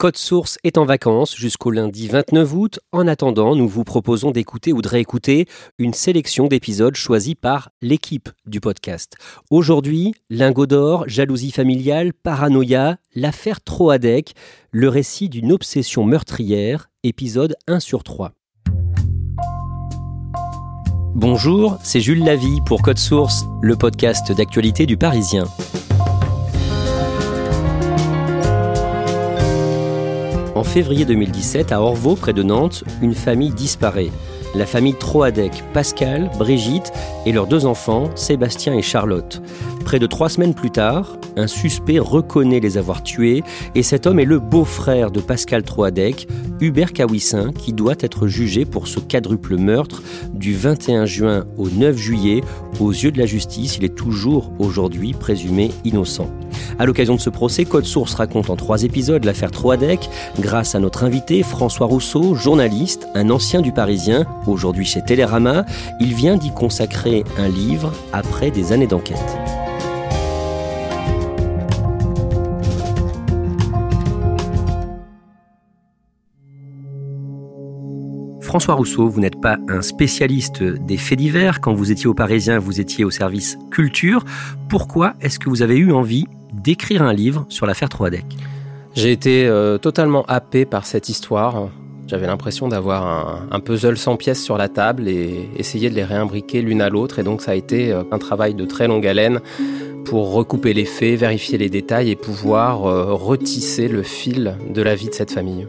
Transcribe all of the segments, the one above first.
Code Source est en vacances jusqu'au lundi 29 août. En attendant, nous vous proposons d'écouter ou de réécouter une sélection d'épisodes choisis par l'équipe du podcast. Aujourd'hui, Lingot d'or, jalousie familiale, paranoïa, l'affaire Troadec, le récit d'une obsession meurtrière, épisode 1 sur 3. Bonjour, c'est Jules Lavie pour Code Source, le podcast d'actualité du Parisien. En février 2017, à Orvaux, près de Nantes, une famille disparaît. La famille Troadec, Pascal, Brigitte et leurs deux enfants, Sébastien et Charlotte. Près de trois semaines plus tard, un suspect reconnaît les avoir tués et cet homme est le beau-frère de Pascal Troadec, Hubert Kawissin, qui doit être jugé pour ce quadruple meurtre du 21 juin au 9 juillet. Aux yeux de la justice, il est toujours aujourd'hui présumé innocent. À l'occasion de ce procès, Code Source raconte en trois épisodes l'affaire Troadec grâce à notre invité François Rousseau, journaliste, un ancien du Parisien, aujourd'hui chez Télérama. Il vient d'y consacrer un livre après des années d'enquête. François Rousseau, vous n'êtes pas un spécialiste des faits divers. Quand vous étiez au Parisien, vous étiez au service culture. Pourquoi est-ce que vous avez eu envie d'écrire un livre sur l'affaire Troadec J'ai été euh, totalement happé par cette histoire. J'avais l'impression d'avoir un, un, puzzle sans pièces sur la table et essayer de les réimbriquer l'une à l'autre. Et donc ça a été euh, un travail de très longue haleine pour recouper les faits, vérifier les détails et pouvoir euh, retisser le fil de la vie de cette famille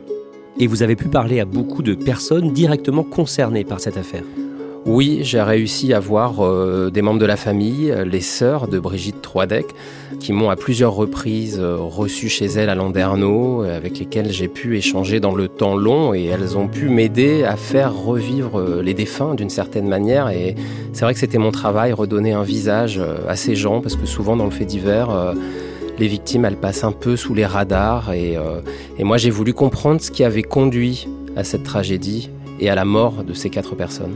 et vous avez pu parler à beaucoup de personnes directement concernées par cette affaire. Oui, j'ai réussi à voir euh, des membres de la famille, euh, les sœurs de Brigitte Troidec, qui m'ont à plusieurs reprises euh, reçu chez elles à Landerneau, avec lesquelles j'ai pu échanger dans le temps long et elles ont pu m'aider à faire revivre les défunts d'une certaine manière. Et c'est vrai que c'était mon travail, redonner un visage à ces gens, parce que souvent dans le fait divers, les victimes, elles passent un peu sous les radars. Et moi, j'ai voulu comprendre ce qui avait conduit à cette tragédie et à la mort de ces quatre personnes.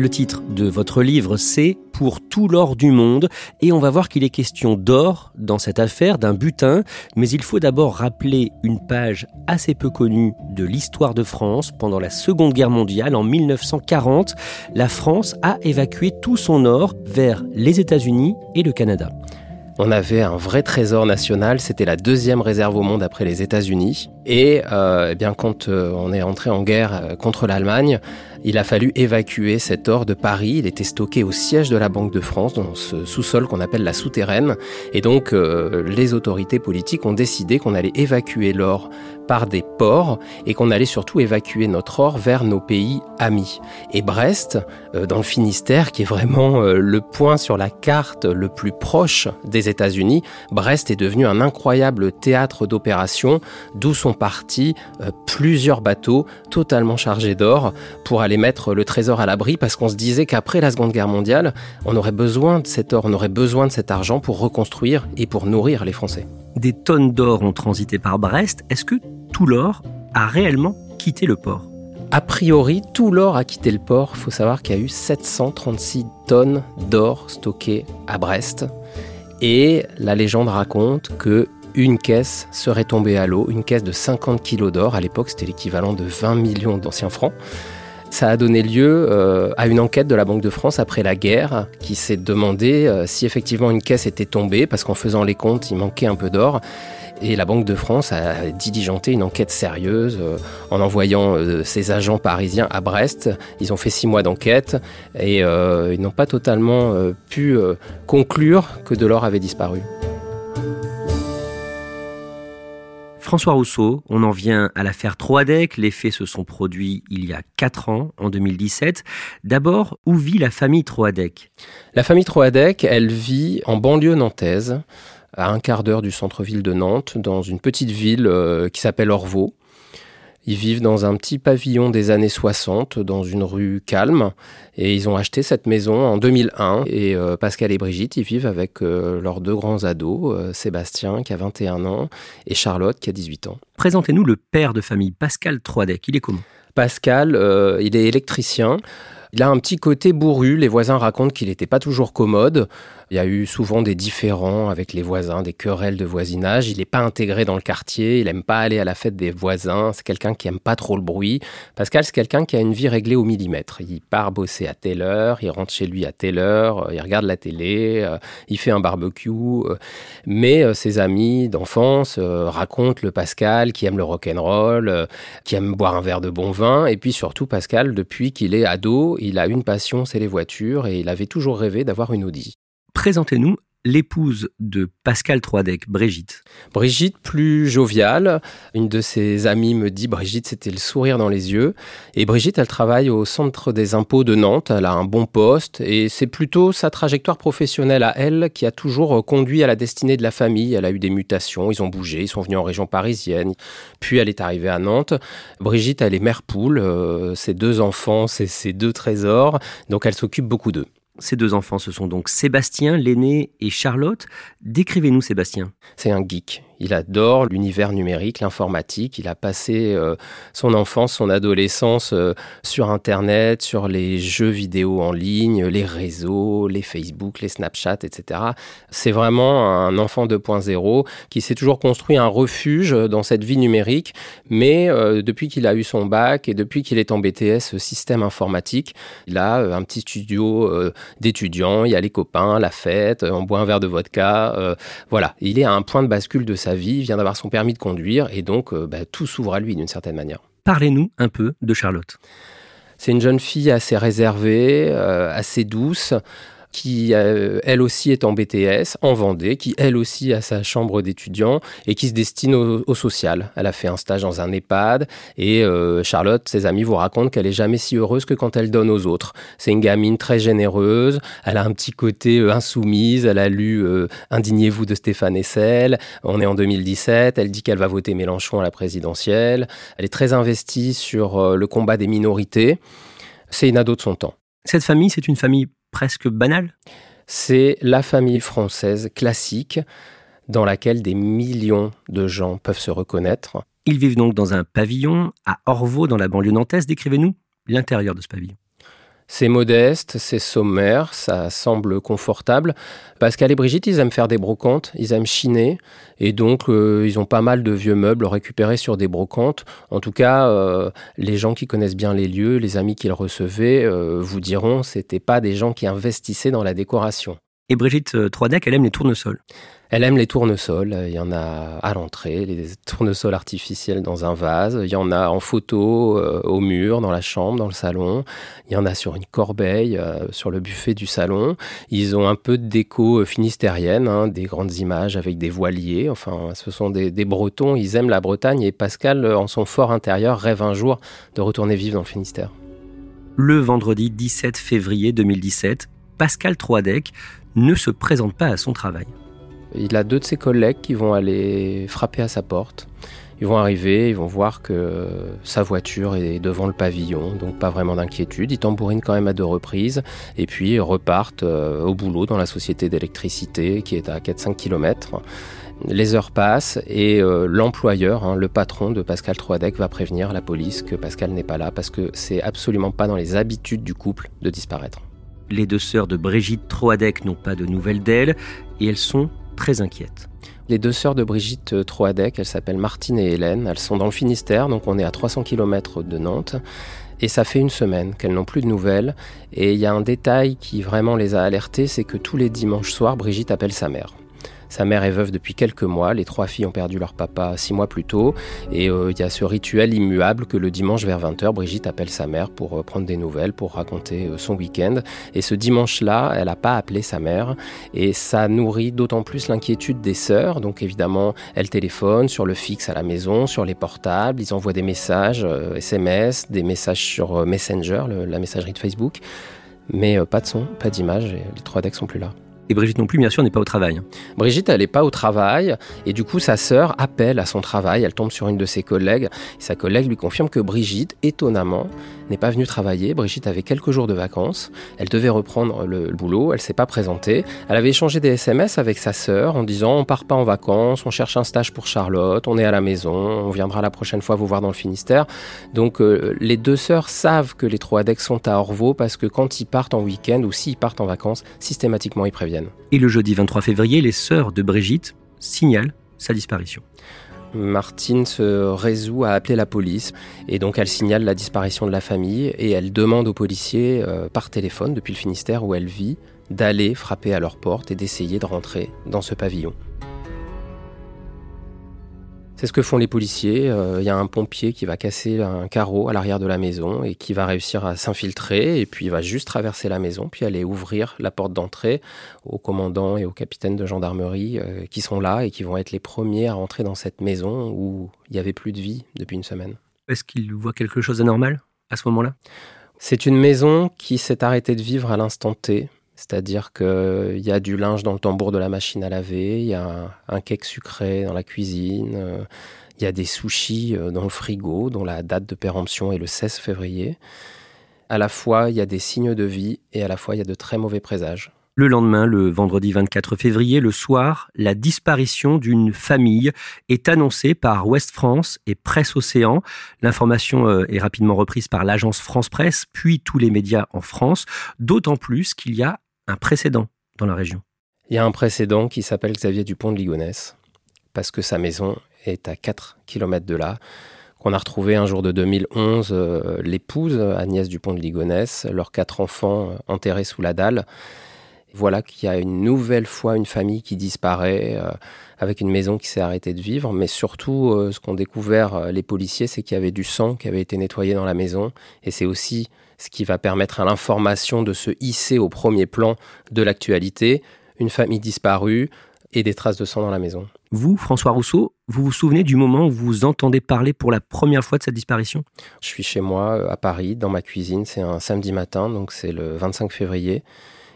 Le titre de votre livre, c'est Pour tout l'or du monde, et on va voir qu'il est question d'or dans cette affaire, d'un butin, mais il faut d'abord rappeler une page assez peu connue de l'histoire de France pendant la Seconde Guerre mondiale en 1940. La France a évacué tout son or vers les États-Unis et le Canada. On avait un vrai trésor national, c'était la deuxième réserve au monde après les États-Unis. Et euh, eh bien quand euh, on est entré en guerre euh, contre l'Allemagne, il a fallu évacuer cet or de Paris. Il était stocké au siège de la Banque de France, dans ce sous-sol qu'on appelle la souterraine. Et donc, euh, les autorités politiques ont décidé qu'on allait évacuer l'or par des ports et qu'on allait surtout évacuer notre or vers nos pays amis. Et Brest, euh, dans le Finistère, qui est vraiment euh, le point sur la carte le plus proche des États-Unis, Brest est devenu un incroyable théâtre d'opérations, d'où sont partis euh, plusieurs bateaux totalement chargés d'or pour aller mettre le trésor à l'abri, parce qu'on se disait qu'après la Seconde Guerre mondiale, on aurait besoin de cet or, on aurait besoin de cet argent pour reconstruire et pour nourrir les Français. Des tonnes d'or ont transité par Brest. Est-ce que tout l'or a réellement quitté le port a priori, tout l'or a quitté le port. Il faut savoir qu'il y a eu 736 tonnes d'or stockées à Brest. Et la légende raconte que une caisse serait tombée à l'eau, une caisse de 50 kilos d'or. À l'époque, c'était l'équivalent de 20 millions d'anciens francs. Ça a donné lieu euh, à une enquête de la Banque de France après la guerre qui s'est demandé euh, si effectivement une caisse était tombée parce qu'en faisant les comptes, il manquait un peu d'or. Et la Banque de France a diligenté une enquête sérieuse euh, en envoyant ses agents parisiens à Brest. Ils ont fait six mois d'enquête et ils n'ont pas totalement pu conclure que de l'or avait disparu. François Rousseau, on en vient à l'affaire Troadec. Les faits se sont produits il y a 4 ans, en 2017. D'abord, où vit la famille Troadec La famille Troadec, elle vit en banlieue nantaise, à un quart d'heure du centre-ville de Nantes, dans une petite ville euh, qui s'appelle Orvaux. Ils vivent dans un petit pavillon des années 60, dans une rue calme. Et ils ont acheté cette maison en 2001. Et euh, Pascal et Brigitte, ils vivent avec euh, leurs deux grands ados, euh, Sébastien qui a 21 ans et Charlotte qui a 18 ans. Présentez-nous le père de famille, Pascal Troidec. Il est comment? Pascal, il est électricien. Il a un petit côté bourru. Les voisins racontent qu'il n'était pas toujours commode. Il y a eu souvent des différends avec les voisins, des querelles de voisinage. Il n'est pas intégré dans le quartier, il n'aime pas aller à la fête des voisins. C'est quelqu'un qui aime pas trop le bruit. Pascal, c'est quelqu'un qui a une vie réglée au millimètre. Il part bosser à telle heure, il rentre chez lui à telle heure, il regarde la télé, euh, il fait un barbecue. Euh. Mais euh, ses amis d'enfance racontent le Pascal qui aime le rock'n'roll, qui aime boire un verre de bon vin. Et puis surtout, Pascal, depuis qu'il est ado, il a une passion, c'est les voitures, et il avait toujours rêvé d'avoir une Audi. Présentez-nous l'épouse de Pascal Troidec, Brigitte. Brigitte, plus joviale. Une de ses amies me dit Brigitte, c'était le sourire dans les yeux. Et Brigitte, elle travaille au centre des impôts de Nantes. Elle a un bon poste et c'est plutôt sa trajectoire professionnelle à elle qui a toujours conduit à la destinée de la famille. Elle a eu des mutations, ils ont bougé, ils sont venus en région parisienne. Puis elle est arrivée à Nantes. Brigitte, elle est mère poule. Euh, ses deux enfants, c'est ses deux trésors. Donc elle s'occupe beaucoup d'eux. Ces deux enfants, ce sont donc Sébastien, l'aîné, et Charlotte. Décrivez-nous Sébastien. C'est un geek. Il adore l'univers numérique, l'informatique. Il a passé euh, son enfance, son adolescence euh, sur Internet, sur les jeux vidéo en ligne, les réseaux, les Facebook, les Snapchat, etc. C'est vraiment un enfant 2.0 qui s'est toujours construit un refuge dans cette vie numérique. Mais euh, depuis qu'il a eu son bac et depuis qu'il est en BTS système informatique, il a un petit studio d'étudiants. Il y a les copains, la fête, on boit un verre de vodka. voilà, il est à un point de bascule de sa vie, vient d'avoir son permis de conduire et donc euh, bah, tout s'ouvre à lui d'une certaine manière. Parlez-nous un peu de Charlotte. C'est une jeune fille assez réservée, euh, assez douce, qui euh, elle aussi est en BTS en Vendée, qui elle aussi a sa chambre d'étudiant et qui se destine au, social. Elle a fait un stage dans un EHPAD et euh, Charlotte, ses amis vous racontent qu'elle est jamais si heureuse que quand elle donne aux autres. C'est une gamine très généreuse, elle a un petit côté euh, insoumise, elle a lu Indignez-vous de Stéphane Hessel, on est en 2017, elle dit qu'elle va voter Mélenchon à la présidentielle, elle est très investie sur le combat des minorités. C'est une ado de son temps. Cette famille, c'est une famille presque banale? C'est la famille française classique dans laquelle des millions de gens peuvent se reconnaître. Ils vivent donc dans un pavillon à Orvaux, dans la banlieue nantaise. Décrivez-nous l'intérieur de ce pavillon. C'est modeste, c'est sommaire, ça semble confortable. Pascal et Brigitte, ils aiment faire des brocantes, ils aiment chiner, et donc euh, ils ont pas mal de vieux meubles récupérés sur des brocantes. En tout cas, euh, les gens qui connaissent bien les lieux, les amis qu'ils recevaient, euh, vous diront, c'était pas des gens qui investissaient dans la décoration. Et Brigitte Troidec, elle aime les tournesols. Elle aime les tournesols. Il y en a à l'entrée, les tournesols artificiels dans un vase. Il y en a en photo euh, au mur, dans la chambre, dans le salon. Il y en a sur une corbeille, euh, sur le buffet du salon. Ils ont un peu de déco euh, finistérienne, hein, des grandes images avec des voiliers. Enfin, ce sont des, des, Bretons. Ils aiment la Bretagne et Pascal, en son fort intérieur, rêve un jour de retourner vivre dans le Finistère. Le vendredi 17 février 2017, Pascal Troadec ne se présente pas à son travail. Il a deux de ses collègues qui vont aller frapper à sa porte. Ils vont arriver, ils vont voir que sa voiture est devant le pavillon, donc pas vraiment d'inquiétude. Ils tambourinent quand même à deux reprises et puis repartent euh, au boulot dans la société d'électricité qui est à 4-5 km. Les heures passent et euh, l'employeur, hein, le patron de Pascal Troadec, va prévenir la police que Pascal n'est pas là parce que c'est absolument pas dans les habitudes du couple de disparaître. Les deux sœurs de Brigitte Troadec n'ont pas de nouvelles d'elle et elles sont très inquiète. Les deux sœurs de Brigitte euh, Troadec, elles s'appellent Martine et Hélène. Elles sont dans le Finistère, donc on est à 300 km de Nantes. Et ça fait une semaine qu'elles n'ont plus de nouvelles. Et il y a un détail qui vraiment les a alertées, c'est que tous les dimanches soirs, Brigitte appelle sa mère. Sa mère est veuve depuis quelques mois. Les trois filles ont perdu leur papa six mois plus tôt. Et euh, il y a ce rituel immuable que le dimanche vers 20h, Brigitte appelle sa mère pour euh, prendre des nouvelles, pour raconter euh, son week-end. Et ce dimanche-là, elle n'a pas appelé sa mère. Et ça nourrit d'autant plus l'inquiétude des sœurs. Donc évidemment, elles téléphonent sur le fixe à la maison, sur les portables. Ils envoient des messages SMS, des messages sur Messenger, la messagerie de Facebook. Mais pas de son, pas d'image. Et les trois decks sont plus là. Et Brigitte non plus, bien sûr, n'est pas au travail. Brigitte, elle n'est pas au travail. Et du coup, sa sœur appelle à son travail. Elle tombe sur une de ses collègues. sa collègue lui confirme que Brigitte, étonnamment, n'est pas venue travailler. Brigitte avait quelques jours de vacances. Elle devait reprendre le, boulot. Elle s'est pas présentée. Elle avait échangé des SMS avec sa sœur en disant on part pas en vacances, on cherche un stage pour Charlotte, on est à la maison, on viendra la prochaine fois vous voir dans le Finistère. Donc euh, les deux sœurs savent que les trois Adex sont à Orvaux parce que quand ils partent en week-end ou s'ils partent en vacances, systématiquement ils préviennent. Et le jeudi 23 février, les sœurs de Brigitte signalent sa disparition. Martine se résout à appeler la police et donc elle signale la disparition de la famille et elle demande aux policiers euh, par téléphone depuis le Finistère où elle vit d'aller frapper à leur porte et d'essayer de rentrer dans ce pavillon. C'est ce que font les policiers. Il euh, y a un pompier qui va casser un carreau à l'arrière de la maison et qui va réussir à s'infiltrer et puis il va juste traverser la maison puis aller ouvrir la porte d'entrée aux commandants et aux capitaines de gendarmerie euh, qui sont là et qui vont être les premiers à rentrer dans cette maison où il n'y avait plus de vie depuis une semaine. Est-ce qu'ils voient quelque chose d'anormal à ce moment-là? C'est une maison qui s'est arrêtée de vivre à l'instant T. C'est-à-dire qu'il y a du linge dans le tambour de la machine à laver, il y a un, cake sucré dans la cuisine, euh, il y a des sushis euh, dans le frigo dont la date de péremption est le 16 février. À la fois, il y a des signes de vie et à la fois, il y a de très mauvais présages. Le lendemain, le vendredi 24 février, le soir, la disparition d'une famille est annoncée par Ouest France et Presse Océan. L'information euh, est rapidement reprise par l'agence France Presse, puis tous les médias en France, d'autant plus qu'il y a un précédent dans la région. Il y a un précédent qui s'appelle Xavier Dupont de Ligonnès, parce que sa maison est à 4 km de là. Qu'on a retrouvé un jour de 2011 euh, l'épouse Agnès Dupont de Ligonnès, leurs quatre enfants euh, enterrés sous la dalle. Voilà qu'il y a une nouvelle fois une famille qui disparaît, euh, avec une maison qui s'est arrêtée de vivre. Mais surtout, ce qu'ont découvert les policiers, c'est qu'il y avait du sang qui avait été nettoyé dans la maison. Et c'est aussi ce qui va permettre à l'information de se hisser au premier plan de l'actualité, une famille disparue et des traces de sang dans la maison. Vous, François Rousseau, vous vous souvenez du moment où vous entendez parler pour la première fois de cette disparition? Je suis chez moi euh, à Paris, dans ma cuisine, c'est un samedi matin, donc c'est le 25 février.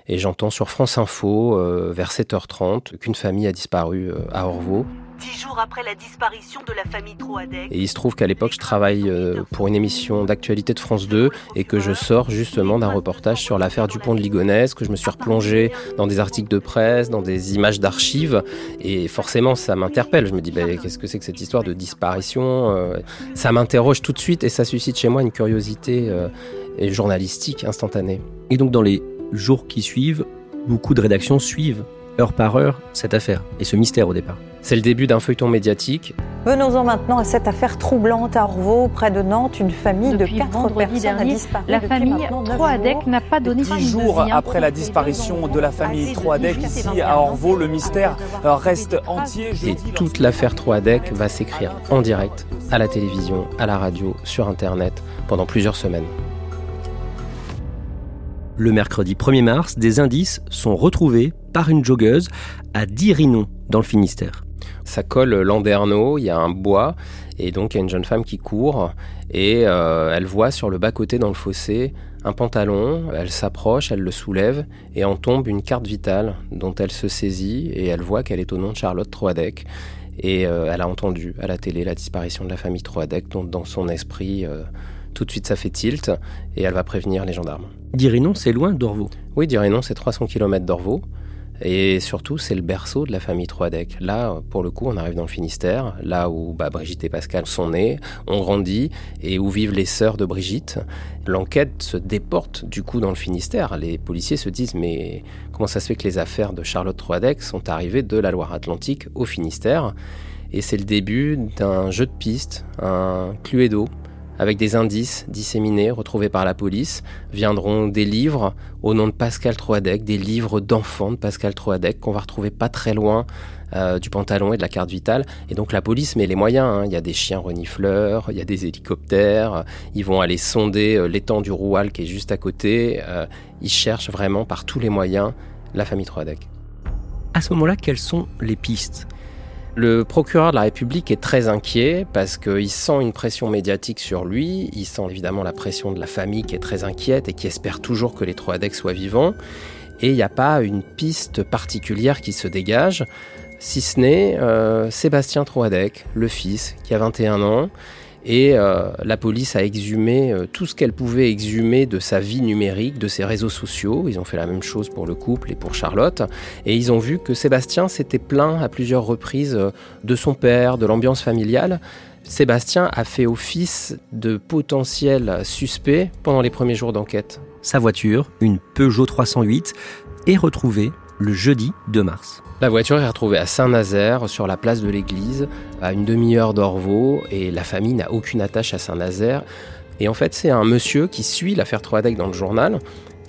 Et j'entends sur France Info, euh, vers 7h30, qu'une famille a disparu euh, à Orvaux. Dix jours après la disparition de la famille Troadec. Et il se trouve qu'à l'époque, je travaille euh, pour une émission d'actualité de France 2 et que je sors justement d'un reportage sur l'affaire Dupont de Ligonnès, que je me suis replongé dans des articles de presse, dans des images d'archives. Et forcément, ça m'interpelle. Je me dis, bah, qu'est-ce que c'est que cette histoire de disparition Ça m'interroge tout de suite et ça suscite chez moi une curiosité journalistique instantanée. Et donc, dans les jours qui suivent, beaucoup de rédactions suivent heure par heure cette affaire et ce mystère au départ. C'est le début d'un feuilleton médiatique. Venons-en maintenant à cette affaire troublante à Orvaux, près de Nantes. Une famille de quatre personnes dernier, a disparu. La famille Troadec n'a pas donné Dix jours après la disparition de la famille Troadec ici à Orvaux, le mystère reste entier. Et toute l'affaire Troadec va s'écrire en direct à la télévision, à la radio, sur Internet pendant plusieurs semaines. Le mercredi 1er mars, des indices sont retrouvés par une joggeuse à Dirinon, dans le Finistère. Ça colle Landerneau, il y a un bois, et donc il y a une jeune femme qui court, et euh, elle voit sur le bas-côté dans le fossé un pantalon, elle s'approche, elle le soulève, et en tombe une carte vitale dont elle se saisit, et elle voit qu'elle est au nom de Charlotte Troadec. Et euh, elle a entendu à la télé la disparition de la famille Troadec, donc dans son esprit, euh, tout de suite ça fait tilt, et elle va prévenir les gendarmes. Dirinon, c'est loin d'Orvaux Oui, Dirinon, c'est 300 km d'Orvaux. Et surtout, c'est le berceau de la famille Troadec. Là, pour le coup, on arrive dans le Finistère, là où bah, Brigitte et Pascal sont nés, ont grandi et où vivent les sœurs de Brigitte. L'enquête se déporte du coup dans le Finistère. Les policiers se disent mais comment ça se fait que les affaires de Charlotte Troadec sont arrivées de la Loire-Atlantique au Finistère? Et c'est le début d'un jeu de piste, un cluedo avec des indices disséminés, retrouvés par la police, viendront des livres au nom de Pascal Troadec, des livres d'enfants de Pascal Troadec qu'on va retrouver pas très loin euh, du pantalon et de la carte vitale. Et donc la police met les moyens. Hein. Il y a des chiens renifleurs, il y a des hélicoptères, ils vont aller sonder euh, l'étang du Roual qui est juste à côté. Euh, ils cherchent vraiment par tous les moyens la famille Troadec. À ce moment-là, quelles sont les pistes? Le procureur de la République est très inquiet parce qu'il sent une pression médiatique sur lui, il sent évidemment la pression de la famille qui est très inquiète et qui espère toujours que les Troadec soient vivants, et il n'y a pas une piste particulière qui se dégage, si ce n'est euh, Sébastien Troadec, le fils, qui a 21 ans, et euh, la police a exhumé euh, tout ce qu'elle pouvait exhumer de sa vie numérique, de ses réseaux sociaux. Ils ont fait la même chose pour le couple et pour Charlotte. Et ils ont vu que Sébastien s'était plaint à plusieurs reprises euh, de son père, de l'ambiance familiale. Sébastien a fait office de potentiel suspect pendant les premiers jours d'enquête. Sa voiture, une Peugeot 308, est retrouvée le jeudi 2 mars. La voiture est retrouvée à Saint-Nazaire, sur la place de l'église, à une demi-heure d'Orvaux, et la famille n'a aucune attache à Saint-Nazaire. Et en fait, c'est un monsieur qui suit l'affaire Troadec dans le journal,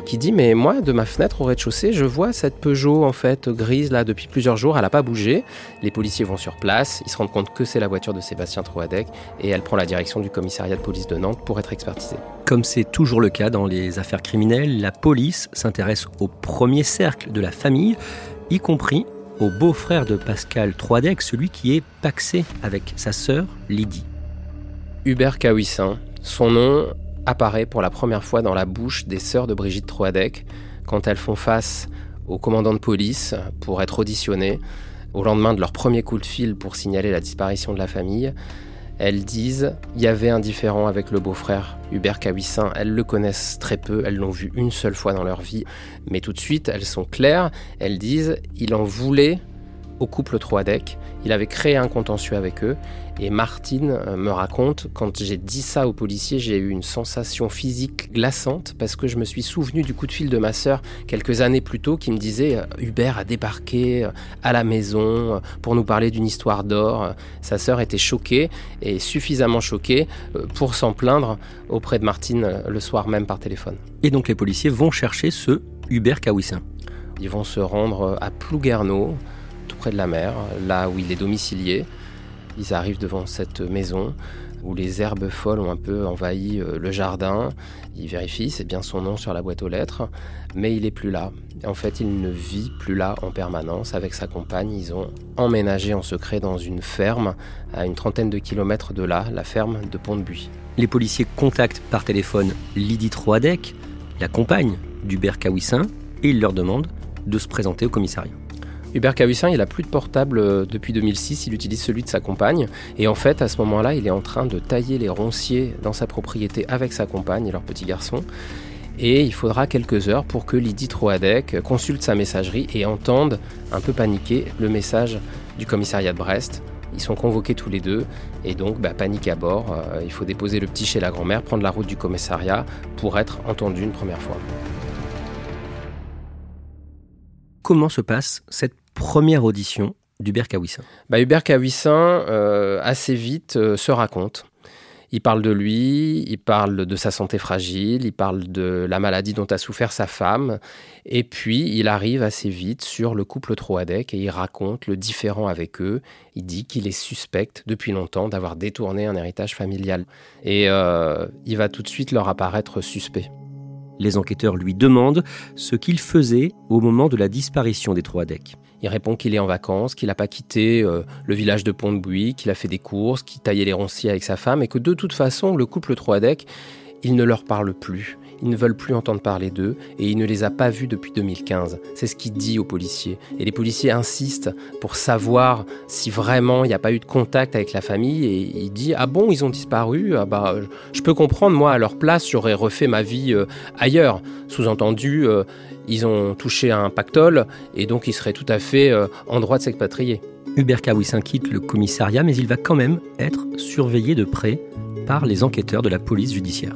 qui dit mais moi de ma fenêtre au rez-de-chaussée je vois cette Peugeot en fait grise là depuis plusieurs jours. Elle n'a pas bougé. Les policiers vont sur place. Ils se rendent compte que c'est la voiture de Sébastien Troadec et elle prend la direction du commissariat de police de Nantes pour être expertisée. Comme c'est toujours le cas dans les affaires criminelles la police s'intéresse au premier cercle de la famille y compris au beau-frère de Pascal Troadec, celui qui est paxé avec sa sœur Lydie. Hubert Cahuissin, son nom apparaît pour la première fois dans la bouche des sœurs de Brigitte Troadec quand elles font face au commandant de police pour être auditionnées au lendemain de leur premier coup de fil pour signaler la disparition de la famille. Elles disent il y avait un différent avec le beau-frère Hubert Cahuissin. Elles le connaissent très peu, elles l'ont vu une seule fois dans leur vie, mais tout de suite elles sont claires. Elles disent il en voulait au couple Troadec. Il avait créé un contentieux avec eux. Et Martine euh, me raconte, quand j'ai dit ça aux policiers, j'ai eu une sensation physique glaçante parce que je me suis souvenu du coup de fil de ma sœur quelques années plus tôt qui me disait euh, Hubert a débarqué euh, à la maison pour nous parler d'une histoire d'or. Sa sœur était choquée et suffisamment choquée pour s'en plaindre auprès de Martine le soir même par téléphone. Et donc les policiers vont chercher ce Hubert Kawissin. Ils vont se rendre à Plouguerneau, de la mer, là où il est domicilié. Ils arrivent devant cette maison où les herbes folles ont un peu envahi euh, le jardin. Ils vérifient, c'est bien son nom sur la boîte aux lettres, mais il est plus là. En fait, il ne vit plus là en permanence. Avec sa compagne, ils ont emménagé en secret dans une ferme à une trentaine de kilomètres de là, la ferme de Pont-de-Buis. Les policiers contactent par téléphone Lydie Troadec, la compagne d'Hubert Kawissin, et ils leur demandent de se présenter au commissariat. Hubert Cahuissin, il a plus de portable euh, depuis 2006, il utilise celui de sa compagne. Et en fait, à ce moment-là, il est en train de tailler les ronciers dans sa propriété avec sa compagne et leur petit garçon. Et il faudra quelques heures pour que Lydie Troadec consulte sa messagerie et entende, un peu paniqué, le message du commissariat de Brest. Ils sont convoqués tous les deux et donc bah, panique à bord. Euh, il faut déposer le petit chez la grand-mère, prendre la route du commissariat pour être entendu une première fois. Comment se passe cette première audition d'Hubert Kawissin bah, Hubert Kawissin, euh, assez vite, euh, se raconte. Il parle de lui, il parle de sa santé fragile, il parle de la maladie dont a souffert sa femme, et puis il arrive assez vite sur le couple Troadec et il raconte le différent avec eux. Il dit qu'il est suspect depuis longtemps d'avoir détourné un héritage familial. Et euh, il va tout de suite leur apparaître suspect. Les enquêteurs lui demandent ce qu'il faisait au moment de la disparition des Troadec. Il répond qu'il est en vacances, qu'il n'a pas quitté euh, le village de Pont-de-Buis, qu'il a fait des courses, qu'il taillait les ronciers avec sa femme et que de toute façon, le couple Troadec, il ne leur parle plus. Ils ne veulent plus entendre parler d'eux et il ne les a pas vus depuis 2015. C'est ce qu'il dit aux policiers. Et les policiers insistent pour savoir si vraiment il n'y a pas eu de contact avec la famille et il dit Ah bon, ils ont disparu? Ah bah, je peux comprendre, moi, à leur place, j'aurais refait ma vie euh, ailleurs. Sous-entendu, euh, ils ont touché un pactole et donc ils seraient tout à fait euh, en droit de s'expatrier. Hubert Kawissin quitte le commissariat, mais il va quand même être surveillé de près par les enquêteurs de la police judiciaire.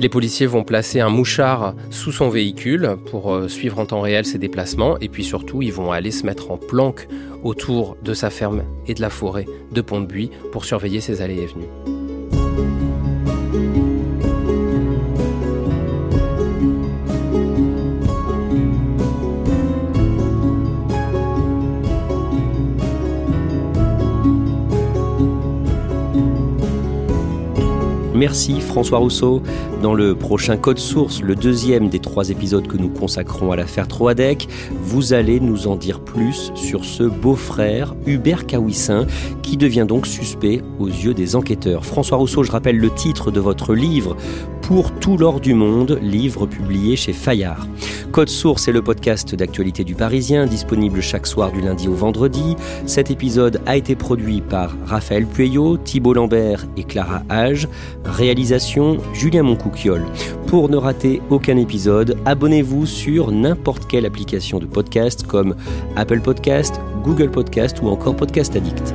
Les policiers vont placer un mouchard sous son véhicule pour euh, suivre en temps réel ses déplacements et puis surtout ils vont aller se mettre en planque autour de sa ferme et de la forêt de Pont-de-Buis pour surveiller ses allées et venues. Merci François Rousseau. Dans le prochain Code Source, le deuxième des trois épisodes que nous consacrons à l'affaire Troadec, vous allez nous en dire plus sur ce beau-frère, Hubert Kawissin, qui devient donc suspect aux yeux des enquêteurs. François Rousseau, je rappelle le titre de votre livre pour tout l'or du monde, livre publié chez Fayard. Code Source est le podcast d'actualité du Parisien, disponible chaque soir du lundi au vendredi. Cet épisode a été produit par Raphaël Pueyo, Thibault Lambert et Clara Hage. Réalisation Julien Moncouquiole. Pour ne rater aucun épisode, abonnez-vous sur n'importe quelle application de podcast comme Apple Podcast, Google Podcast ou encore Podcast Addict.